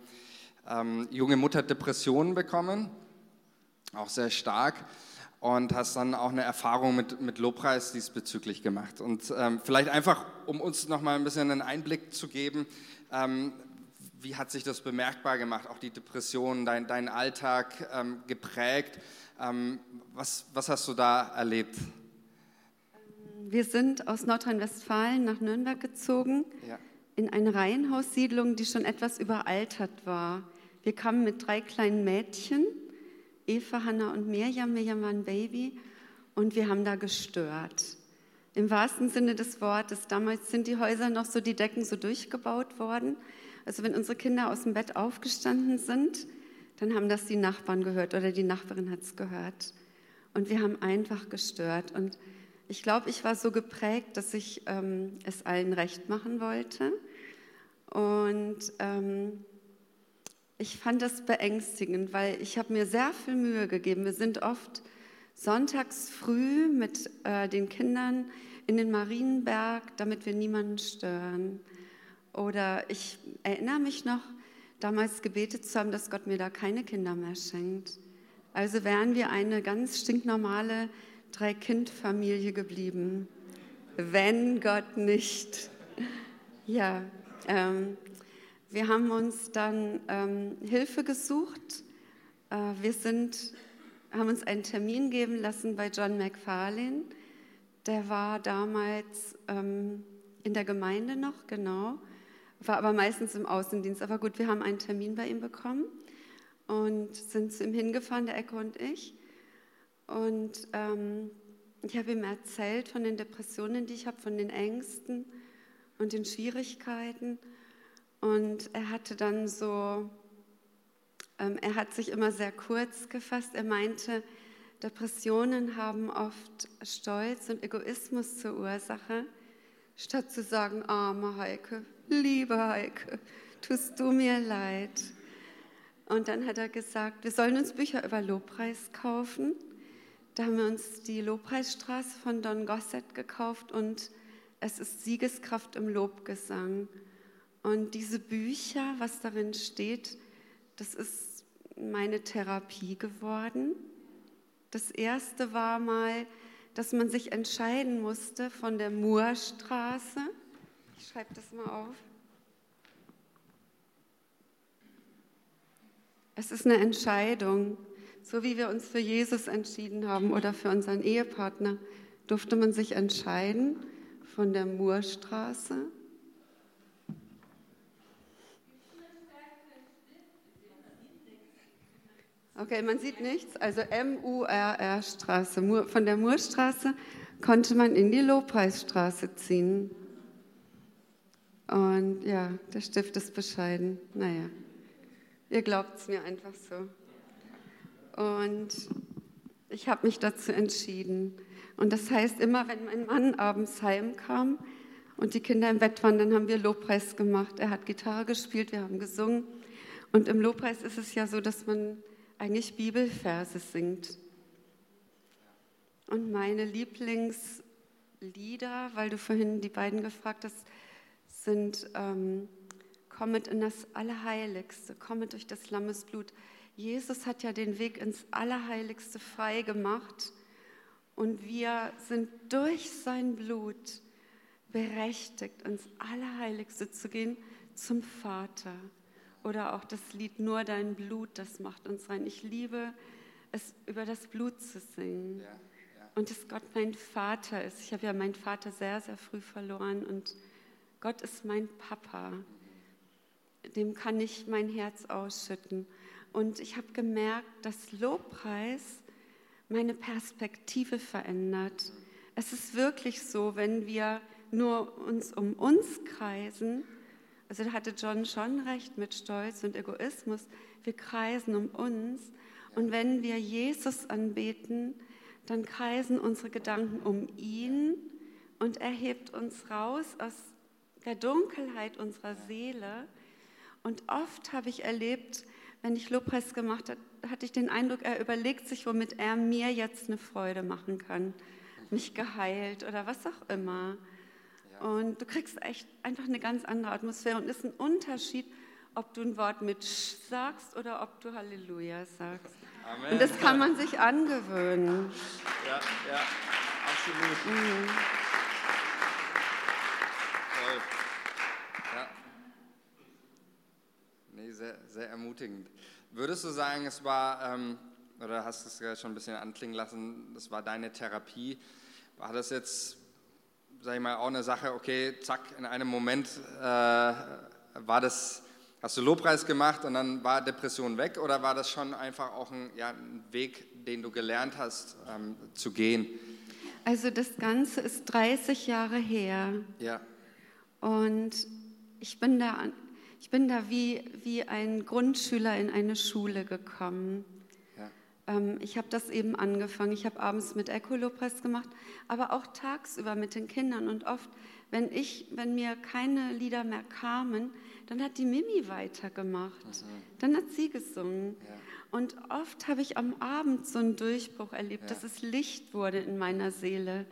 ähm, junge Mutter Depressionen bekommen, auch sehr stark, und hast dann auch eine Erfahrung mit, mit Lobpreis diesbezüglich gemacht. Und ähm, vielleicht einfach, um uns nochmal ein bisschen einen Einblick zu geben, ähm, wie hat sich das bemerkbar gemacht, auch die Depression, dein, dein Alltag ähm, geprägt? Ähm, was, was hast du da erlebt? Wir sind aus Nordrhein-Westfalen nach Nürnberg gezogen, ja. in eine Reihenhaussiedlung, die schon etwas überaltert war. Wir kamen mit drei kleinen Mädchen, Eva, Hanna und Mirjam. Mirjam war ein Baby und wir haben da gestört. Im wahrsten Sinne des Wortes. Damals sind die Häuser noch so, die Decken so durchgebaut worden. Also wenn unsere Kinder aus dem Bett aufgestanden sind, dann haben das die Nachbarn gehört oder die Nachbarin hat es gehört. Und wir haben einfach gestört. Und ich glaube, ich war so geprägt, dass ich ähm, es allen recht machen wollte. Und ähm, ich fand das beängstigend, weil ich habe mir sehr viel Mühe gegeben. Wir sind oft sonntags früh mit äh, den Kindern in den Marienberg, damit wir niemanden stören. Oder ich erinnere mich noch, damals gebetet zu haben, dass Gott mir da keine Kinder mehr schenkt. Also wären wir eine ganz stinknormale Drei-Kind-Familie geblieben, wenn Gott nicht. Ja, ähm, wir haben uns dann ähm, Hilfe gesucht. Äh, wir sind, haben uns einen Termin geben lassen bei John McFarlane. Der war damals ähm, in der Gemeinde noch, genau war aber meistens im Außendienst. Aber gut, wir haben einen Termin bei ihm bekommen und sind zu ihm hingefahren, der Ecke und ich. Und ähm, ich habe ihm erzählt von den Depressionen, die ich habe, von den Ängsten und den Schwierigkeiten. Und er hatte dann so, ähm, er hat sich immer sehr kurz gefasst. Er meinte, Depressionen haben oft Stolz und Egoismus zur Ursache, statt zu sagen, arme Heike, liebe Heike, tust du mir leid. Und dann hat er gesagt, wir sollen uns Bücher über Lobpreis kaufen. Da haben wir uns die Lobpreisstraße von Don Gossett gekauft und es ist Siegeskraft im Lobgesang. Und diese Bücher, was darin steht, das ist meine Therapie geworden. Das erste war mal, dass man sich entscheiden musste von der Moorstraße ich schreibe das mal auf. Es ist eine Entscheidung. So wie wir uns für Jesus entschieden haben oder für unseren Ehepartner, durfte man sich entscheiden von der Moorstraße. Okay, man sieht nichts. Also M-U-R-R-Straße. Von der Moorstraße konnte man in die Lobpreisstraße ziehen. Und ja, der Stift ist bescheiden. Naja, ihr glaubt es mir einfach so. Und ich habe mich dazu entschieden. Und das heißt, immer wenn mein Mann abends heimkam und die Kinder im Bett waren, dann haben wir Lobpreis gemacht. Er hat Gitarre gespielt, wir haben gesungen. Und im Lobpreis ist es ja so, dass man eigentlich Bibelverse singt. Und meine Lieblingslieder, weil du vorhin die beiden gefragt hast, sind ähm, Kommet in das Allerheiligste, kommet durch das Lammesblut. Jesus hat ja den Weg ins Allerheiligste frei gemacht und wir sind durch sein Blut berechtigt, ins Allerheiligste zu gehen, zum Vater. Oder auch das Lied Nur dein Blut, das macht uns rein. Ich liebe es, über das Blut zu singen. Ja, ja. Und dass Gott mein Vater ist. Ich habe ja meinen Vater sehr, sehr früh verloren und Gott ist mein Papa. Dem kann ich mein Herz ausschütten. Und ich habe gemerkt, dass Lobpreis meine Perspektive verändert. Es ist wirklich so, wenn wir nur uns um uns kreisen, also da hatte John schon recht mit Stolz und Egoismus, wir kreisen um uns. Und wenn wir Jesus anbeten, dann kreisen unsere Gedanken um ihn und er hebt uns raus aus der Dunkelheit unserer Seele. Und oft habe ich erlebt, wenn ich Lobpreis gemacht habe, hatte ich den Eindruck, er überlegt sich, womit er mir jetzt eine Freude machen kann. Mich geheilt oder was auch immer. Und du kriegst echt einfach eine ganz andere Atmosphäre. Und es ist ein Unterschied, ob du ein Wort mit Sch sagst oder ob du Halleluja sagst. Amen. Und das kann man sich angewöhnen. Ja, ja, absolut. Mhm. Toll. Ja. Nee, sehr, sehr ermutigend. Würdest du sagen, es war, ähm, oder hast du es schon ein bisschen anklingen lassen, das war deine Therapie? War das jetzt, sag ich mal, auch eine Sache, okay, zack, in einem Moment äh, war das, hast du Lobpreis gemacht und dann war Depression weg oder war das schon einfach auch ein, ja, ein Weg, den du gelernt hast ähm, zu gehen? Also das Ganze ist 30 Jahre her. Ja. Und ich bin da ich bin da wie, wie ein Grundschüler in eine Schule gekommen. Ja. Ähm, ich habe das eben angefangen. Ich habe abends mit Echolopres gemacht, aber auch tagsüber mit den Kindern. Und oft, wenn, ich, wenn mir keine Lieder mehr kamen, dann hat die Mimi weitergemacht. Mhm. Dann hat sie gesungen. Ja. Und oft habe ich am Abend so einen Durchbruch erlebt, ja. dass es Licht wurde in meiner Seele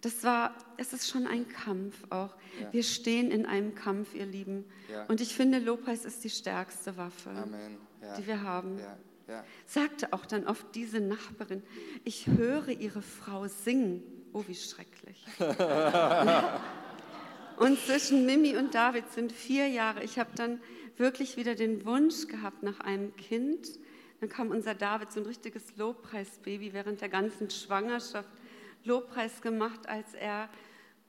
das war, es ist schon ein Kampf auch. Ja. Wir stehen in einem Kampf, ihr Lieben. Ja. Und ich finde, Lobpreis ist die stärkste Waffe, ja. die wir haben. Sagte auch dann oft diese Nachbarin, ich höre ihre Frau singen. Oh, wie schrecklich. und zwischen Mimi und David sind vier Jahre. Ich habe dann wirklich wieder den Wunsch gehabt nach einem Kind. Dann kam unser David, so ein richtiges Lobpreisbaby während der ganzen Schwangerschaft Lobpreis gemacht, als er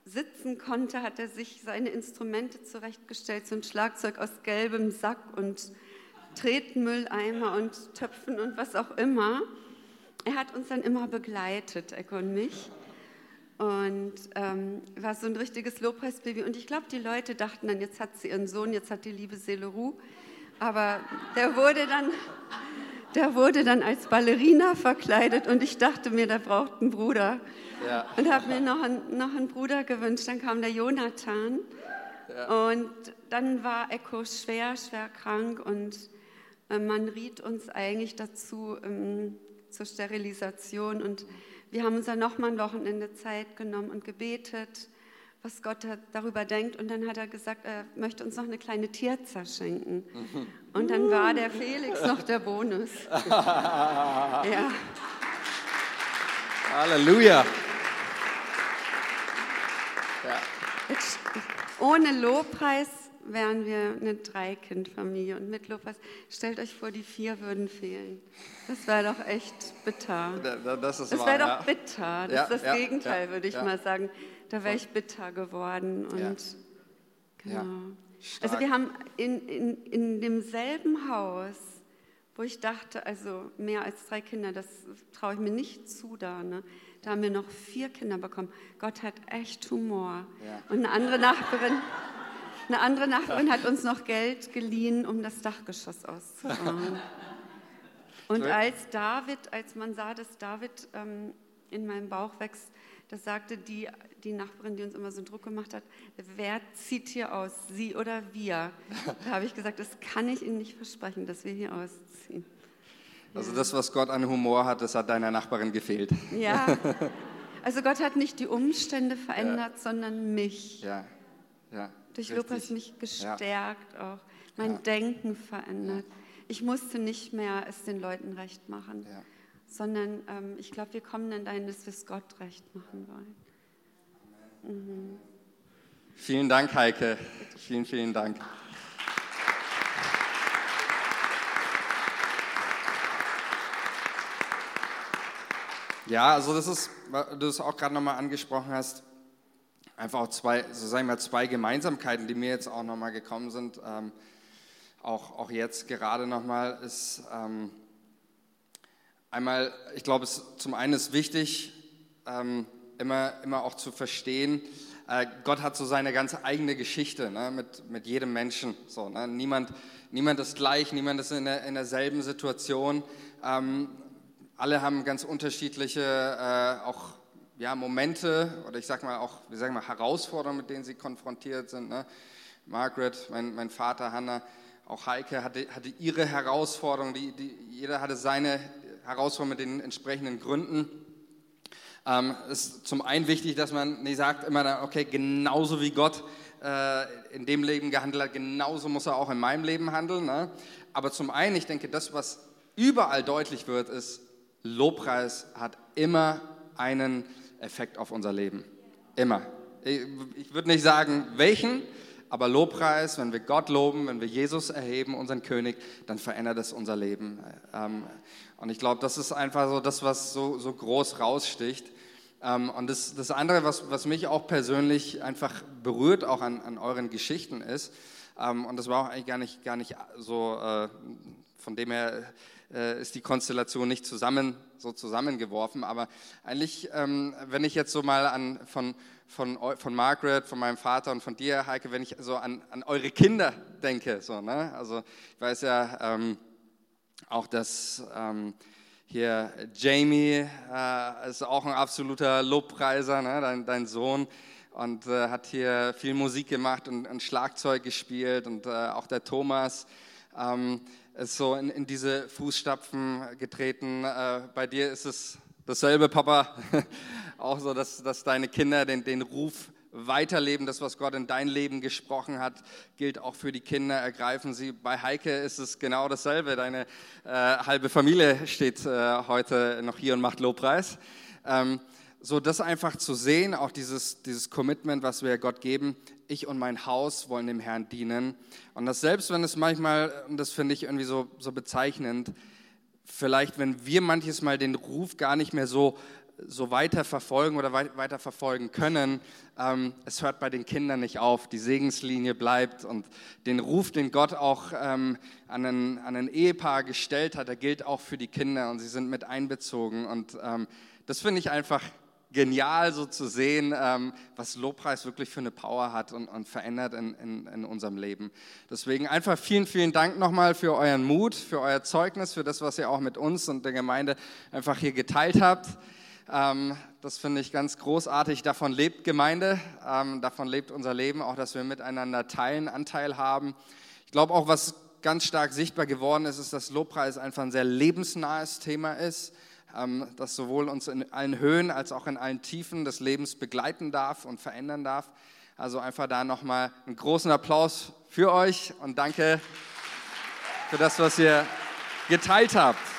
sitzen konnte, hat er sich seine Instrumente zurechtgestellt, so ein Schlagzeug aus gelbem Sack und Tretmülleimer und Töpfen und was auch immer. Er hat uns dann immer begleitet, Ecke und mich. Und ähm, war so ein richtiges Lobpreisbaby. Und ich glaube, die Leute dachten dann, jetzt hat sie ihren Sohn, jetzt hat die liebe Seele Ruhe. Aber der wurde dann der wurde dann als Ballerina verkleidet und ich dachte mir, der braucht einen Bruder. Ja. Und habe mir noch einen, noch einen Bruder gewünscht. Dann kam der Jonathan ja. und dann war Echo schwer, schwer krank und äh, man riet uns eigentlich dazu ähm, zur Sterilisation und wir haben uns dann nochmal ein Wochenende Zeit genommen und gebetet was Gott darüber denkt. Und dann hat er gesagt, er möchte uns noch eine kleine Tierza schenken. Und dann war der Felix noch der Bonus. ja. Halleluja. Ja. Jetzt, ohne Lobpreis wären wir eine Dreikindfamilie. Und mit Lobpreis, stellt euch vor, die vier würden fehlen. Das wäre doch echt bitter. Das, das wäre doch bitter. Das ja, ist das ja, Gegenteil, würde ich mal sagen da wäre ich bitter geworden. Und ja. genau. Also wir haben in, in, in demselben Haus, wo ich dachte, also mehr als drei Kinder, das traue ich mir nicht zu da. Ne? Da haben wir noch vier Kinder bekommen. Gott hat echt Humor. Ja. Und eine andere Nachbarin, eine andere Nachbarin hat uns noch Geld geliehen, um das Dachgeschoss auszubauen. Und als David, als man sah, dass David ähm, in meinem Bauch wächst, da sagte die, die Nachbarin, die uns immer so einen Druck gemacht hat, wer zieht hier aus, Sie oder wir? Da habe ich gesagt, das kann ich Ihnen nicht versprechen, dass wir hier ausziehen. Also das, was Gott an Humor hat, das hat deiner Nachbarin gefehlt. Ja, also Gott hat nicht die Umstände verändert, ja. sondern mich. Ja, ja. Durch Lobpreis mich gestärkt ja. auch, mein ja. Denken verändert. Ich musste nicht mehr es den Leuten recht machen. Ja sondern ähm, ich glaube, wir kommen dann dahin, dass wir es Gott recht machen wollen. Mhm. Vielen Dank, Heike. Vielen, vielen Dank. Ja, also das ist, was du es auch gerade nochmal angesprochen hast, einfach auch zwei, so sagen wir zwei Gemeinsamkeiten, die mir jetzt auch nochmal gekommen sind, ähm, auch, auch jetzt gerade nochmal, ist, ähm, Einmal, ich glaube, es zum einen ist wichtig, ähm, immer, immer auch zu verstehen, äh, Gott hat so seine ganz eigene Geschichte ne, mit, mit jedem Menschen. So, ne? niemand, niemand ist gleich, niemand ist in, der, in derselben Situation. Ähm, alle haben ganz unterschiedliche äh, auch ja, Momente oder ich sag mal auch, wie sagen wir, Herausforderungen, mit denen sie konfrontiert sind. Ne? Margaret, mein, mein Vater, Hannah, auch Heike hatte, hatte ihre Herausforderungen, die, die, jeder hatte seine Herausforderung mit den entsprechenden Gründen. Ähm, ist zum einen wichtig, dass man nicht sagt immer, okay, genauso wie Gott äh, in dem Leben gehandelt hat, genauso muss er auch in meinem Leben handeln. Ne? Aber zum einen, ich denke, das, was überall deutlich wird, ist, Lobpreis hat immer einen Effekt auf unser Leben. Immer. Ich, ich würde nicht sagen, welchen, aber Lobpreis, wenn wir Gott loben, wenn wir Jesus erheben, unseren König, dann verändert es unser Leben. Ähm, und ich glaube, das ist einfach so das, was so, so groß raussticht. Ähm, und das, das andere, was, was mich auch persönlich einfach berührt, auch an, an euren Geschichten ist, ähm, und das war auch eigentlich gar nicht, gar nicht so, äh, von dem her äh, ist die Konstellation nicht zusammen, so zusammengeworfen, aber eigentlich, wenn ich jetzt so mal an, von, von, von Margaret, von meinem Vater und von dir, Heike, wenn ich so an, an eure Kinder denke. So, ne? Also ich weiß ja ähm, auch, dass ähm, hier Jamie äh, ist auch ein absoluter Lobpreiser, ne? dein, dein Sohn und äh, hat hier viel Musik gemacht und, und Schlagzeug gespielt und äh, auch der Thomas ähm, ist so in, in diese Fußstapfen getreten. Äh, bei dir ist es dasselbe, Papa. Auch so, dass, dass deine Kinder den, den Ruf weiterleben, das, was Gott in dein Leben gesprochen hat, gilt auch für die Kinder. Ergreifen sie. Bei Heike ist es genau dasselbe. Deine äh, halbe Familie steht äh, heute noch hier und macht Lobpreis. Ähm, so das einfach zu sehen, auch dieses, dieses Commitment, was wir Gott geben, ich und mein Haus wollen dem Herrn dienen. Und das selbst, wenn es manchmal, und das finde ich irgendwie so, so bezeichnend, vielleicht, wenn wir manches Mal den Ruf gar nicht mehr so, so weiter verfolgen oder weiter verfolgen können, ähm, es hört bei den Kindern nicht auf, die Segenslinie bleibt und den Ruf, den Gott auch ähm, an, ein, an ein Ehepaar gestellt hat, der gilt auch für die Kinder und sie sind mit einbezogen und ähm, das finde ich einfach genial so zu sehen, ähm, was Lobpreis wirklich für eine Power hat und, und verändert in, in, in, unserem Leben. Deswegen einfach vielen, vielen Dank nochmal für euren Mut, für euer Zeugnis, für das, was ihr auch mit uns und der Gemeinde einfach hier geteilt habt. Ähm, das finde ich ganz großartig. Davon lebt Gemeinde, ähm, davon lebt unser Leben, auch dass wir miteinander teilen, Anteil haben. Ich glaube auch, was ganz stark sichtbar geworden ist, ist, dass Lobpreis einfach ein sehr lebensnahes Thema ist das sowohl uns in allen Höhen als auch in allen Tiefen des Lebens begleiten darf und verändern darf. Also einfach da nochmal einen großen Applaus für euch und danke für das, was ihr geteilt habt.